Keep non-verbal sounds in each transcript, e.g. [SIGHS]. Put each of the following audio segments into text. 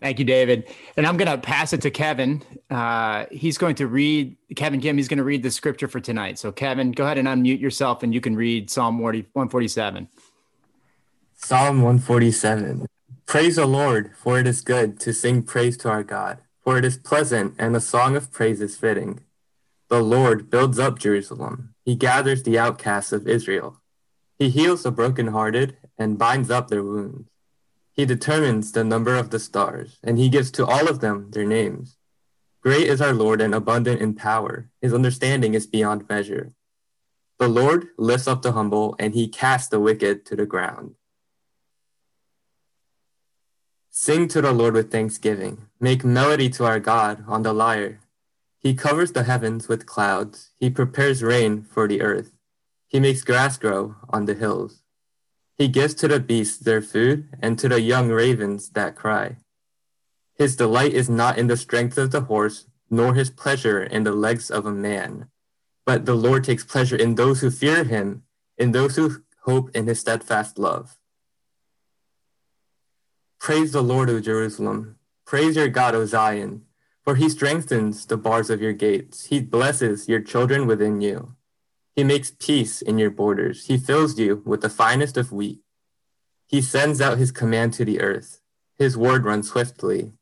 Thank you, David. And I'm going to pass it to Kevin. Uh, he's going to read, Kevin Kim, he's going to read the scripture for tonight. So, Kevin, go ahead and unmute yourself and you can read Psalm 147. Psalm 147. Praise the Lord, for it is good to sing praise to our God, for it is pleasant and the song of praise is fitting. The Lord builds up Jerusalem, he gathers the outcasts of Israel. He heals the brokenhearted and binds up their wounds. He determines the number of the stars, and he gives to all of them their names. Great is our Lord and abundant in power. His understanding is beyond measure. The Lord lifts up the humble, and he casts the wicked to the ground. Sing to the Lord with thanksgiving. Make melody to our God on the lyre. He covers the heavens with clouds. He prepares rain for the earth. He makes grass grow on the hills. He gives to the beasts their food, and to the young ravens that cry. His delight is not in the strength of the horse, nor his pleasure in the legs of a man. But the Lord takes pleasure in those who fear him, in those who hope in his steadfast love. Praise the Lord, O Jerusalem. Praise your God, O Zion. For he strengthens the bars of your gates. He blesses your children within you. He makes peace in your borders. He fills you with the finest of wheat. He sends out his command to the earth. His word runs swiftly.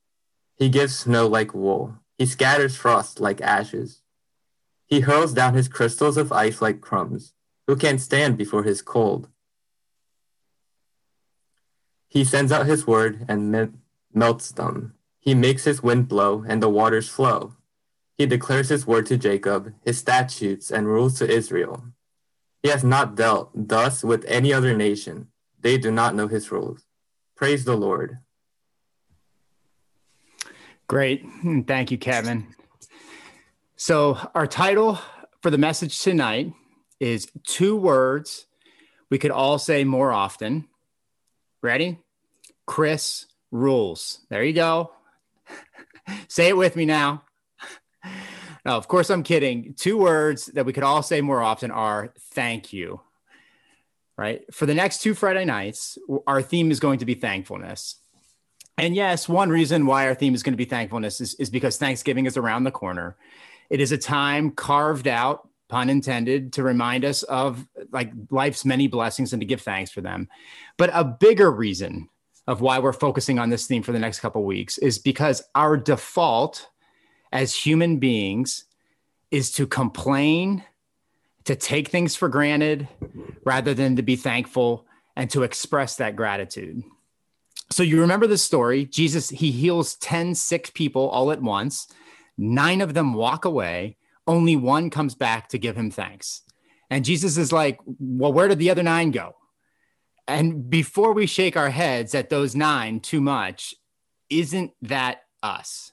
He gives snow like wool. He scatters frost like ashes. He hurls down his crystals of ice like crumbs. Who can stand before his cold? He sends out his word and me- melts them. He makes his wind blow and the waters flow. He declares his word to Jacob, his statutes and rules to Israel. He has not dealt thus with any other nation. They do not know his rules. Praise the Lord. Great. Hmm, thank you, Kevin. So, our title for the message tonight is two words we could all say more often. Ready? Chris rules. There you go. [LAUGHS] say it with me now. Now, of course, I'm kidding. Two words that we could all say more often are thank you. Right. For the next two Friday nights, our theme is going to be thankfulness. And yes, one reason why our theme is going to be thankfulness is, is because Thanksgiving is around the corner. It is a time carved out, pun intended, to remind us of like life's many blessings and to give thanks for them. But a bigger reason of why we're focusing on this theme for the next couple weeks is because our default as human beings is to complain, to take things for granted rather than to be thankful and to express that gratitude. So you remember the story. Jesus, he heals 10 sick people all at once. Nine of them walk away. Only one comes back to give him thanks. And Jesus is like, Well, where did the other nine go? And before we shake our heads at those nine too much, isn't that us?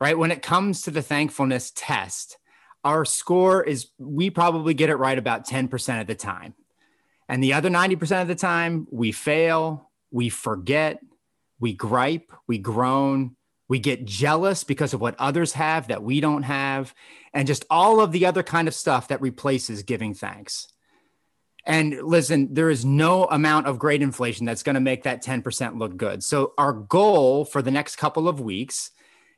Right? When it comes to the thankfulness test, our score is we probably get it right about 10% of the time. And the other 90% of the time, we fail, we forget, we gripe, we groan, we get jealous because of what others have that we don't have, and just all of the other kind of stuff that replaces giving thanks. And listen, there is no amount of great inflation that's going to make that 10% look good. So, our goal for the next couple of weeks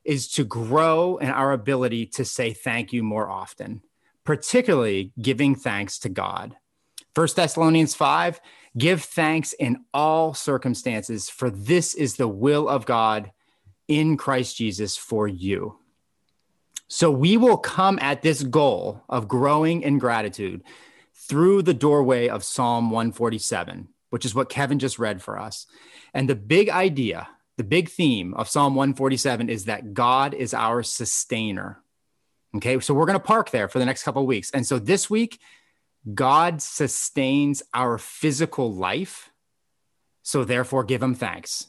is to grow in our ability to say thank you more often, particularly giving thanks to God. First Thessalonians 5 give thanks in all circumstances, for this is the will of God in Christ Jesus for you. So we will come at this goal of growing in gratitude through the doorway of Psalm 147, which is what Kevin just read for us. And the big idea the big theme of Psalm 147 is that God is our sustainer. Okay, so we're going to park there for the next couple weeks. And so this week, God sustains our physical life. So therefore, give him thanks.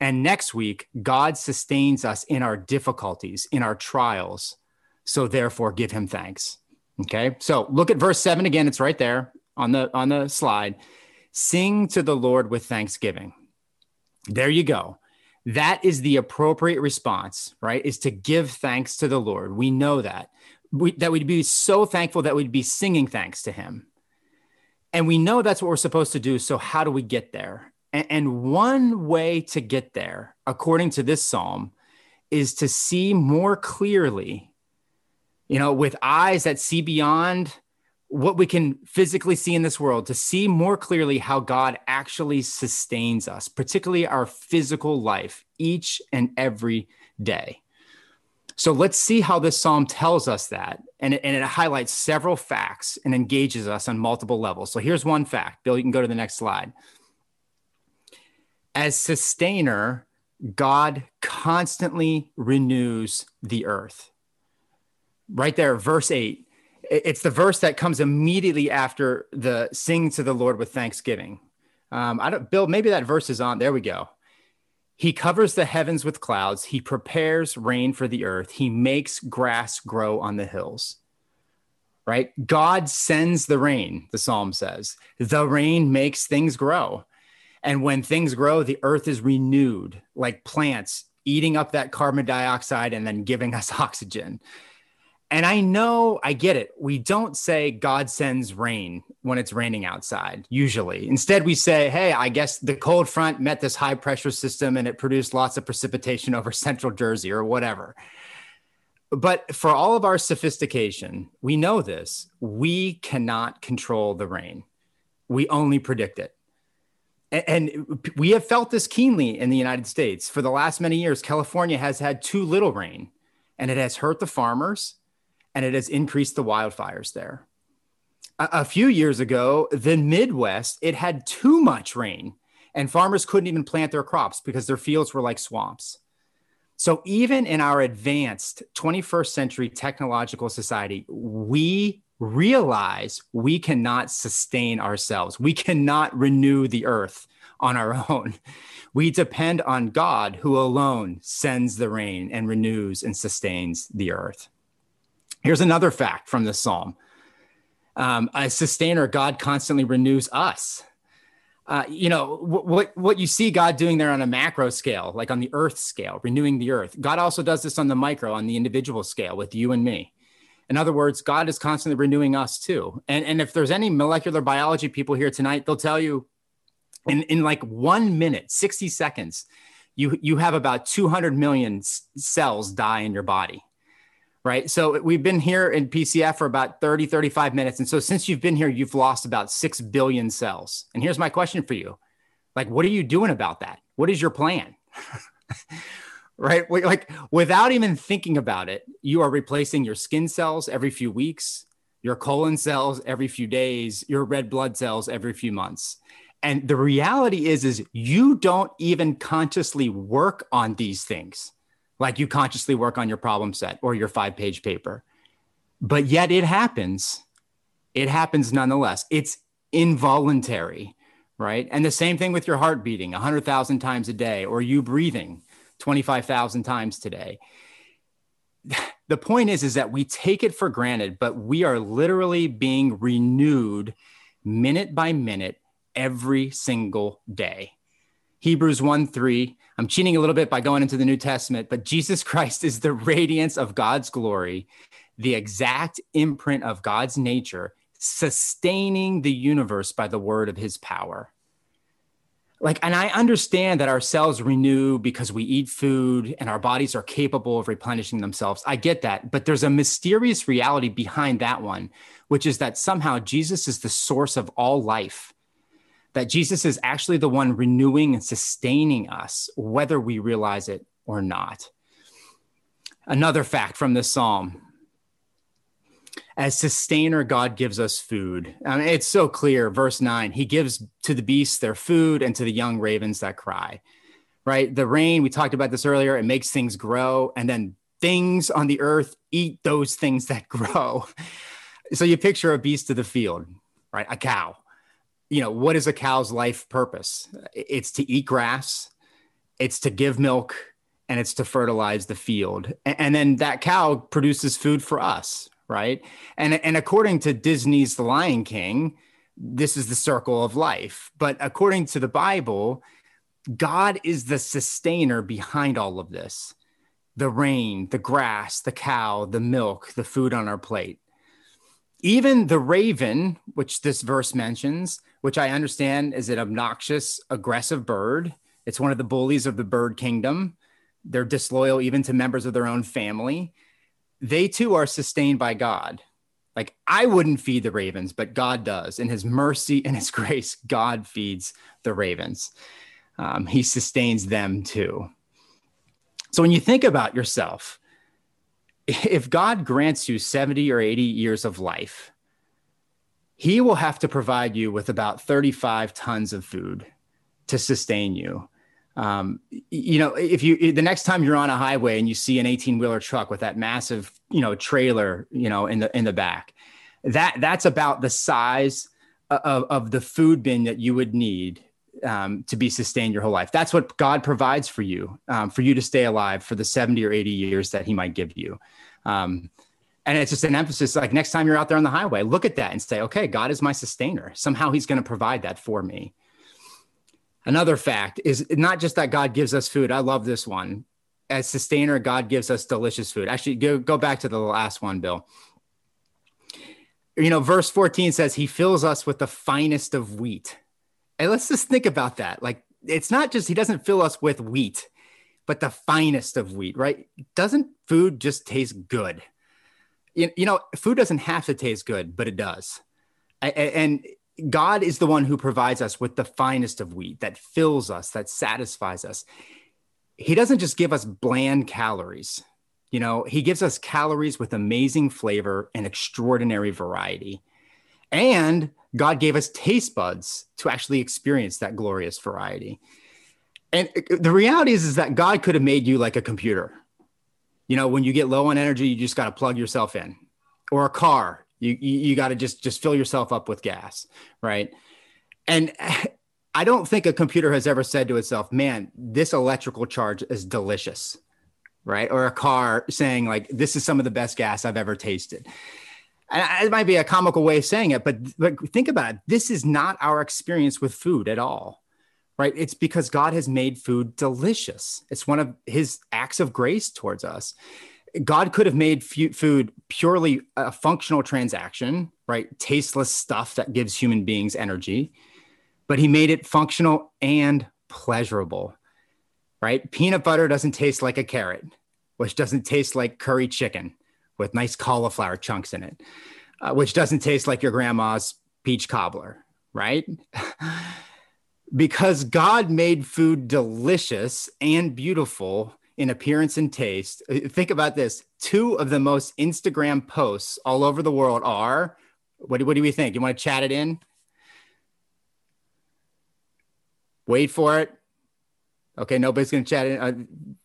And next week, God sustains us in our difficulties, in our trials. So therefore, give him thanks. Okay, so look at verse seven again. It's right there on the on the slide. Sing to the Lord with thanksgiving. There you go. That is the appropriate response, right? Is to give thanks to the Lord. We know that. We, that we'd be so thankful that we'd be singing thanks to him. And we know that's what we're supposed to do. So, how do we get there? And, and one way to get there, according to this psalm, is to see more clearly, you know, with eyes that see beyond what we can physically see in this world, to see more clearly how God actually sustains us, particularly our physical life, each and every day. So let's see how this psalm tells us that. And it, and it highlights several facts and engages us on multiple levels. So here's one fact. Bill, you can go to the next slide. As sustainer, God constantly renews the earth. Right there, verse 8. It's the verse that comes immediately after the sing to the Lord with thanksgiving. Um, I don't, Bill, maybe that verse is on. There we go. He covers the heavens with clouds. He prepares rain for the earth. He makes grass grow on the hills. Right? God sends the rain, the psalm says. The rain makes things grow. And when things grow, the earth is renewed, like plants eating up that carbon dioxide and then giving us [LAUGHS] oxygen. And I know I get it. We don't say God sends rain when it's raining outside, usually. Instead, we say, hey, I guess the cold front met this high pressure system and it produced lots of precipitation [LAUGHS] over central Jersey or whatever. But for all of our sophistication, we know this. We cannot control the rain, we only predict it. And we have felt this keenly in the United States. For the last many years, California has had too little rain, and it has hurt the farmers and it has increased the wildfires there. A, a few years ago, the Midwest, it had too much rain and farmers couldn't even plant their crops because their fields were like swamps. So, even in our advanced 21st century technological society, we realize we cannot sustain ourselves. We cannot renew the earth on our [LAUGHS] own. We depend on God, who alone sends the rain and renews and sustains the earth. Here's another fact from the psalm um, a sustainer, God constantly renews us. Uh, you know what what you see God doing there on a macro scale, like on the Earth scale, renewing the Earth. God also does this on the micro, on the individual scale, with you and me. In other words, God is constantly renewing us too. And and if there's any molecular biology people here tonight, they'll tell you, in in like one minute, sixty seconds, you you have about two hundred million cells die in your body right? So we've been here in PCF for about 30, 35 minutes. And so since you've been here, you've lost about 6 billion cells. And here's my question for you like, what are you doing about that? What is your plan? [LAUGHS] right? Like, without even thinking about it, you are replacing your skin cells every few weeks, your colon cells every few days, your red blood cells every few months. And the reality is, is you don't even consciously work on these things like you consciously work on your problem set or your five page paper. But yet it happens. It happens nonetheless. It's involuntary, right? And the same thing with your heart beating 100,000 times a day or you breathing 25,000 times today. [SIGHS] The point is is that we take it for granted, but we are literally being renewed minute by minute every single day. Hebrews 1 3. I'm cheating a little bit by going into the New Testament, but Jesus Christ is the radiance of God's glory, the exact imprint of God's nature, sustaining the universe by the word of his power. Like, and I understand that our cells renew because we eat food and our bodies are capable of replenishing themselves. I get that. But there's a mysterious reality behind that one, which is that somehow Jesus is the source of all life that Jesus is actually the one renewing and sustaining us, whether we realize it or not. Another fact from this psalm as sustainer, God gives us food. I mean, it's so clear. Verse nine, He gives to the beasts their food and to the young ravens that cry. Right? The rain, we talked about this earlier, it makes things grow, and then things on the earth eat those things that [LAUGHS] grow. So you picture a beast of the field, right? A cow you know, what is a cow's life purpose? It's to eat grass, it's to give milk, and it's to fertilize the field. And then that cow produces food for us, right? And, and according to Disney's The Lion King, this is the circle of life. But according to the Bible, God is the sustainer behind all of this the rain, the grass, the cow, the milk, the food on our plate. Even the raven, which this verse mentions, which I understand is an obnoxious, aggressive bird. It's one of the bullies of the bird kingdom. They're disloyal even to members of their own family. They too are sustained by God. Like I wouldn't feed the ravens, but God does. In his mercy and his [LAUGHS] grace, God feeds the ravens. Um, he sustains them too. So when you think about yourself, if God grants you 70 or 80 years of life, he will have to provide you with about 35 tons of food to sustain you. Um, you know, if you the next time you're on a highway and you see an 18 wheeler truck with that massive, you know, trailer, you know, in the in the back, that that's about the size of, of the food bin that you would need um, to be sustained your whole life. That's what God provides for you, um, for you to stay alive for the 70 or 80 years that He might give you. Um, and it's just an emphasis like next time you're out there on the highway, look at that and say, okay, God is my sustainer. Somehow He's going to provide that for me. Another fact is not just that God gives us food. I love this one. As sustainer, God gives us delicious food. Actually, go, go back to the last one, Bill. You know, verse 14 says, He fills us with the finest of wheat. And let's just think about that. Like, it's not just He doesn't fill us with wheat, but the finest of wheat, right? Doesn't food just taste good? You, you know, food doesn't have to taste good, but it does. And God is the one who provides us with the finest of wheat that fills us, that satisfies us. He doesn't just give us bland calories. You know, he gives us calories with amazing flavor and extraordinary variety. And God gave us taste buds to actually experience that glorious variety. And the reality is, is that God could have made you like a computer. You know, when you get low on energy, you just got to plug yourself in, or a car. You you, you got to just just fill yourself up with gas, right? And [SIGHS] I don't think a computer has ever said to itself, "Man, this electrical charge is delicious," right? Or a car saying like, "This is some of the best gas I've ever tasted." It might be a comical way of saying it, but but think about it. This is not our experience with food at all right? It's because God has made food delicious. It's one of his acts of grace towards us. God could have made food purely a functional transaction, right? Tasteless stuff that gives human beings energy, but he made it functional and pleasurable, right? Peanut butter doesn't taste like a carrot, which doesn't taste like curry chicken with nice cauliflower chunks in it, uh, which doesn't taste like your grandma's peach cobbler, right? [LAUGHS] because God made food delicious and beautiful in appearance and taste. Uh, think about this two of the most Instagram posts all over the world are what do, what do we think? You want to chat it in? Wait for it. Okay, nobody's going to chat it. Uh,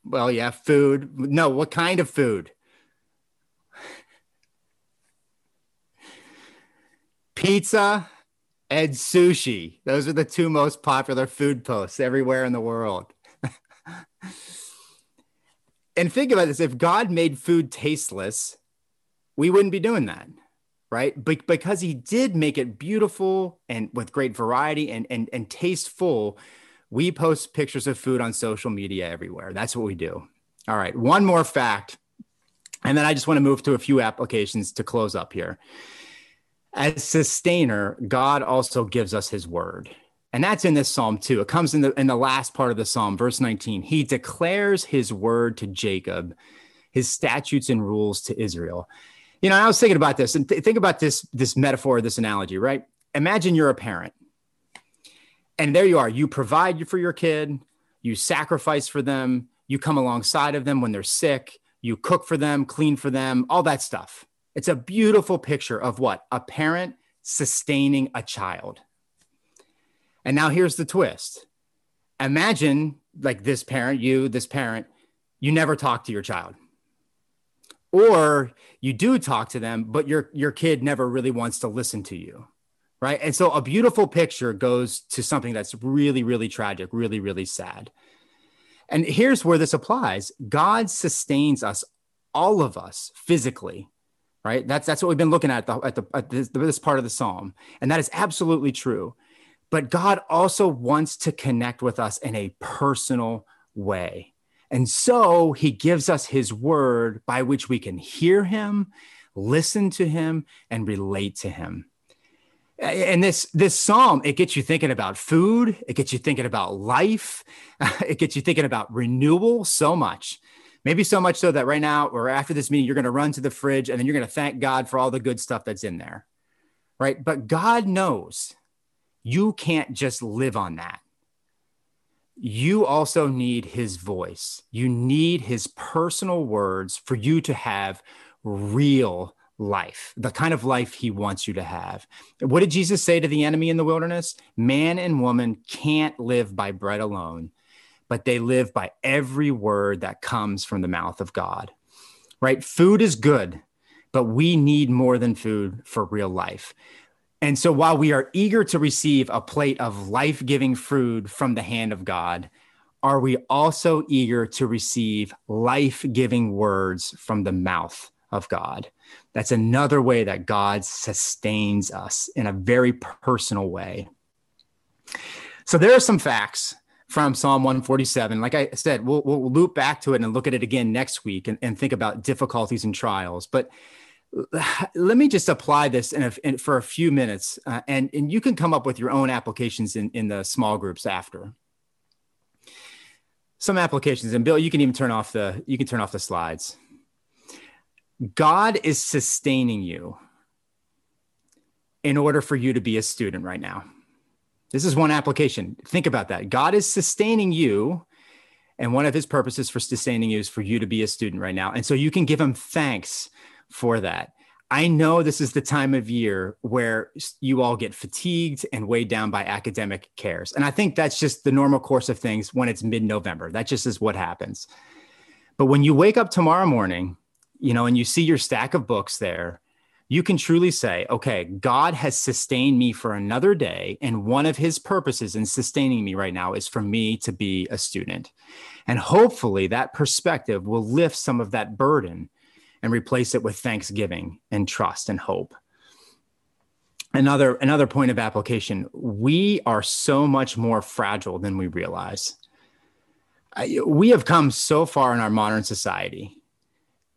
well, yeah, food. No, what kind of food? Pizza, and sushi. Those are the two most popular food posts everywhere in the world. [LAUGHS] and think about this if God made food tasteless, we wouldn't be doing that, right? But because he did make it beautiful and with great variety and, and, and tasteful, we post pictures of food on social media everywhere. That's what we do. All right, one more fact. And then I just want to move to a few applications to close up here as sustainer, God also gives us his word. And that's in this psalm too. It comes in the in the last part of the psalm, verse 19. He declares his word to Jacob, his statutes and rules to Israel. You know, I was thinking about this and th- think about this this metaphor, this analogy, right? Imagine you're a parent. And there you are. You provide for your kid, you sacrifice for them, you come alongside of them when they're sick, you cook for them, clean for them, all that stuff. It's a beautiful picture of what? A parent sustaining a child. And now here's the twist. Imagine like this parent, you, this parent, you never talk to your child. Or you do talk to them, but your your kid never really wants to listen to you. Right? And so a beautiful picture goes to something that's really really tragic, really really sad. And here's where this applies. God sustains us all of us physically right? That's that's what we've been looking at the, at, the, at this, this part of the psalm, and that is absolutely true. But God also wants to connect with us in a personal way. And so he gives us his word by which we can hear him, listen to him, and relate to him. And this this psalm, it gets you thinking about food, it gets you thinking about life, [LAUGHS] it gets you thinking about renewal so much. Maybe so much so that right now or after this meeting, you're going to run to the fridge and then you're going to thank God for all the good stuff that's in there. Right. But God knows you can't just live on that. You also need his voice. You need his personal words for you to have real life, the kind of life he wants you to have. What did Jesus say to the enemy in the wilderness? Man and woman can't live by bread alone, but they live by every word that comes from the mouth of God. Right? Food is good, but we need more than food for real life. And so while we are eager to receive a plate of life giving food from the hand of God, are we also eager to receive life giving words from the mouth of God? That's another way that God sustains us in a very personal way. So there are some facts from Psalm 147. Like I said, we'll, we'll loop back to it and look at it again next week and, and think about difficulties and trials. But [SIGHS] let me just apply this in a, in, for a few minutes, uh, and, and you can come up with your own applications in, in the small groups after. Some applications, and Bill, you can even turn off the you can turn off the slides. God is sustaining you in order for you to be a student right now. This is one application. Think about that. God is sustaining you, and one of his purposes for sustaining you is for you to be a student right now. And so you can give him thanks for that. I know this is the time of year where you all get fatigued and weighed down by academic cares. And I think that's just the normal course of things when it's mid November. That just is what happens. But when you wake up tomorrow morning you know, and you see your stack of books there, you can truly say, okay, God has sustained me for another day. And one of his purposes in sustaining me right now is for me to be a student. And hopefully that perspective will lift some of that burden and replace it with thanksgiving and trust and hope. Another, another point of application we are so much more fragile than we realize. We have come so far in our modern society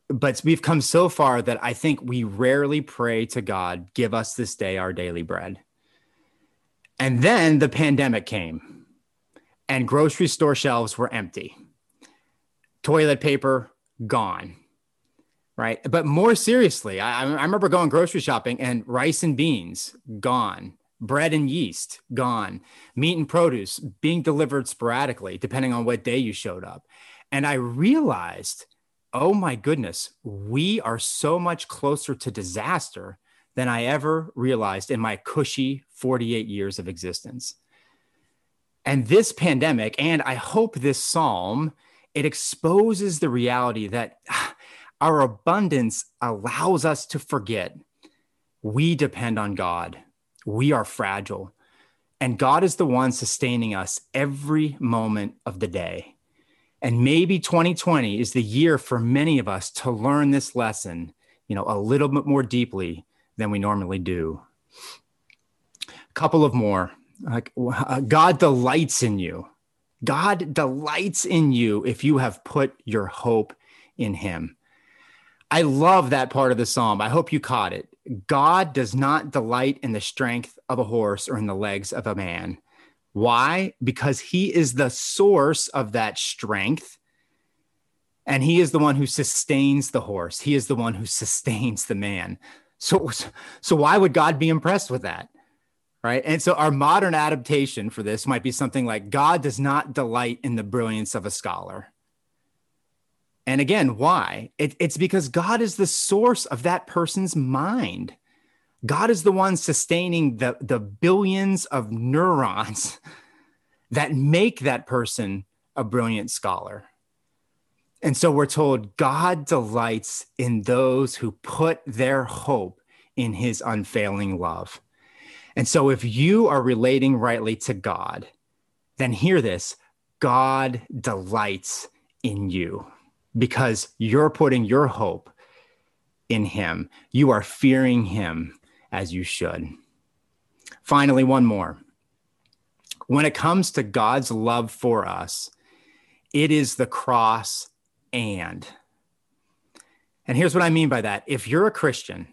but we've come so far that I think we rarely pray to God, give us this day our daily bread. And then the pandemic came and grocery store shelves were empty. Toilet paper gone. Right. But more seriously, I, I remember going grocery shopping and rice and beans gone, bread and yeast gone, meat and produce being delivered sporadically, depending on what day you showed up. And I realized oh my goodness, we are so much closer to disaster than I ever realized in my cushy 48 years of existence. And this pandemic, and I hope this psalm, it exposes the reality that [SIGHS] our abundance allows us to forget we depend on God. We are fragile. And God is the one sustaining us every moment of the day. And maybe 2020 is the year for many of us to learn this lesson, you know, a little bit more deeply than we normally do. A couple of more. Like uh, God delights in you. God delights in you if you have put your hope in him. I love that part of the psalm. I hope you caught it. God does not delight in the strength of a horse or in the legs of a man. Why? Because he is the source of that strength. And he is the one who sustains the horse. He is the one who sustains the man. So, so why would God be impressed with that? Right. And so our modern adaptation for this might be something like God does not delight in the brilliance of a scholar. And again, why? It, it's because God is the source of that person's mind. God is the one sustaining the, the billions of neurons [LAUGHS] that make that person a brilliant scholar. And so we're told God delights in those who put their hope in his unfailing love. And so if you are relating rightly to God, then hear this God delights in you because you're putting your hope in him. You are fearing him as you should. Finally, one more. When it comes to God's love for us, it is the cross and. And here's what I mean by that if you're a Christian,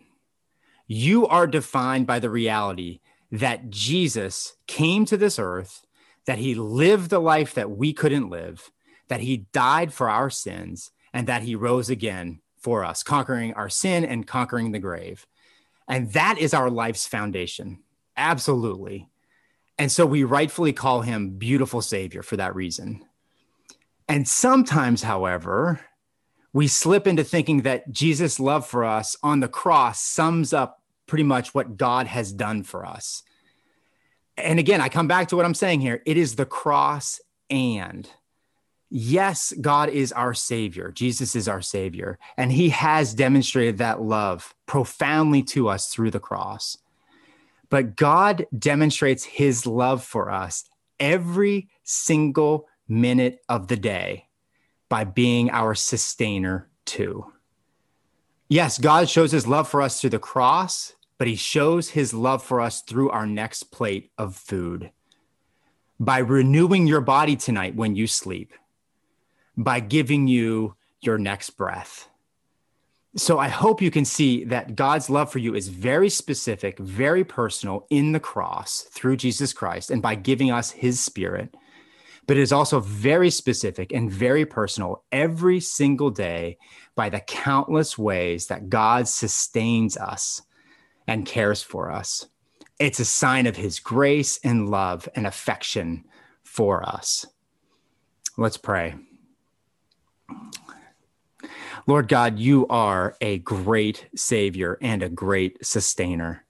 you are defined by the reality that Jesus came to this earth, that he lived the life that we couldn't live, that he died for our sins, and that he rose again for us, conquering our sin and conquering the grave. And that is our life's foundation. Absolutely. And so we rightfully call him beautiful savior for that reason. And sometimes, however, we slip into thinking that Jesus' love for us on the cross sums up pretty much what God has done for us. And again, I come back to what I'm saying here it is the cross and. Yes, God is our Savior. Jesus is our Savior. And He has demonstrated that love profoundly to us through the cross. But God demonstrates His love for us every single minute of the day by being our sustainer too. Yes, God shows His love for us through the cross, but He shows His love for us through our next plate of food. By renewing your body tonight when you sleep by giving you your next breath. So I hope you can see that God's love for you is very specific, very personal in the cross through Jesus Christ and by giving us his spirit. But it is also very specific and very personal every single day by the countless ways that God sustains us and cares for us. It's a sign of his grace and love and affection for us. Let's pray. Lord God, you are a great Savior and a great sustainer.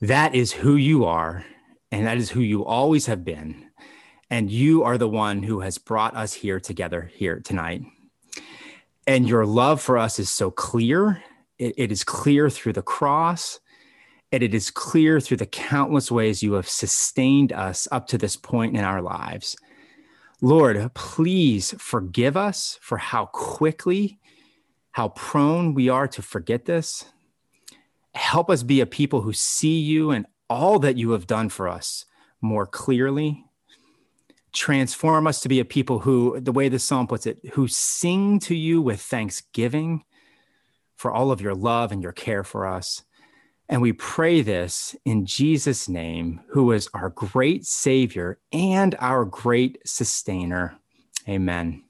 That is who you are, and that is who you always have been. And you are the one who has brought us here together here tonight. And your love for us is so clear. it, it is clear through the cross, and it is clear through the countless ways you have sustained us up to this point in our lives. Lord, please forgive us for how quickly, how prone we are to forget this. Help us be a people who see you and all that you have done for us more clearly. Transform us to be a people who, the way the psalm puts it, who sing to you with thanksgiving for all of your love and your care for us. And we pray this in Jesus' name, who is our great Savior and our great sustainer. Amen.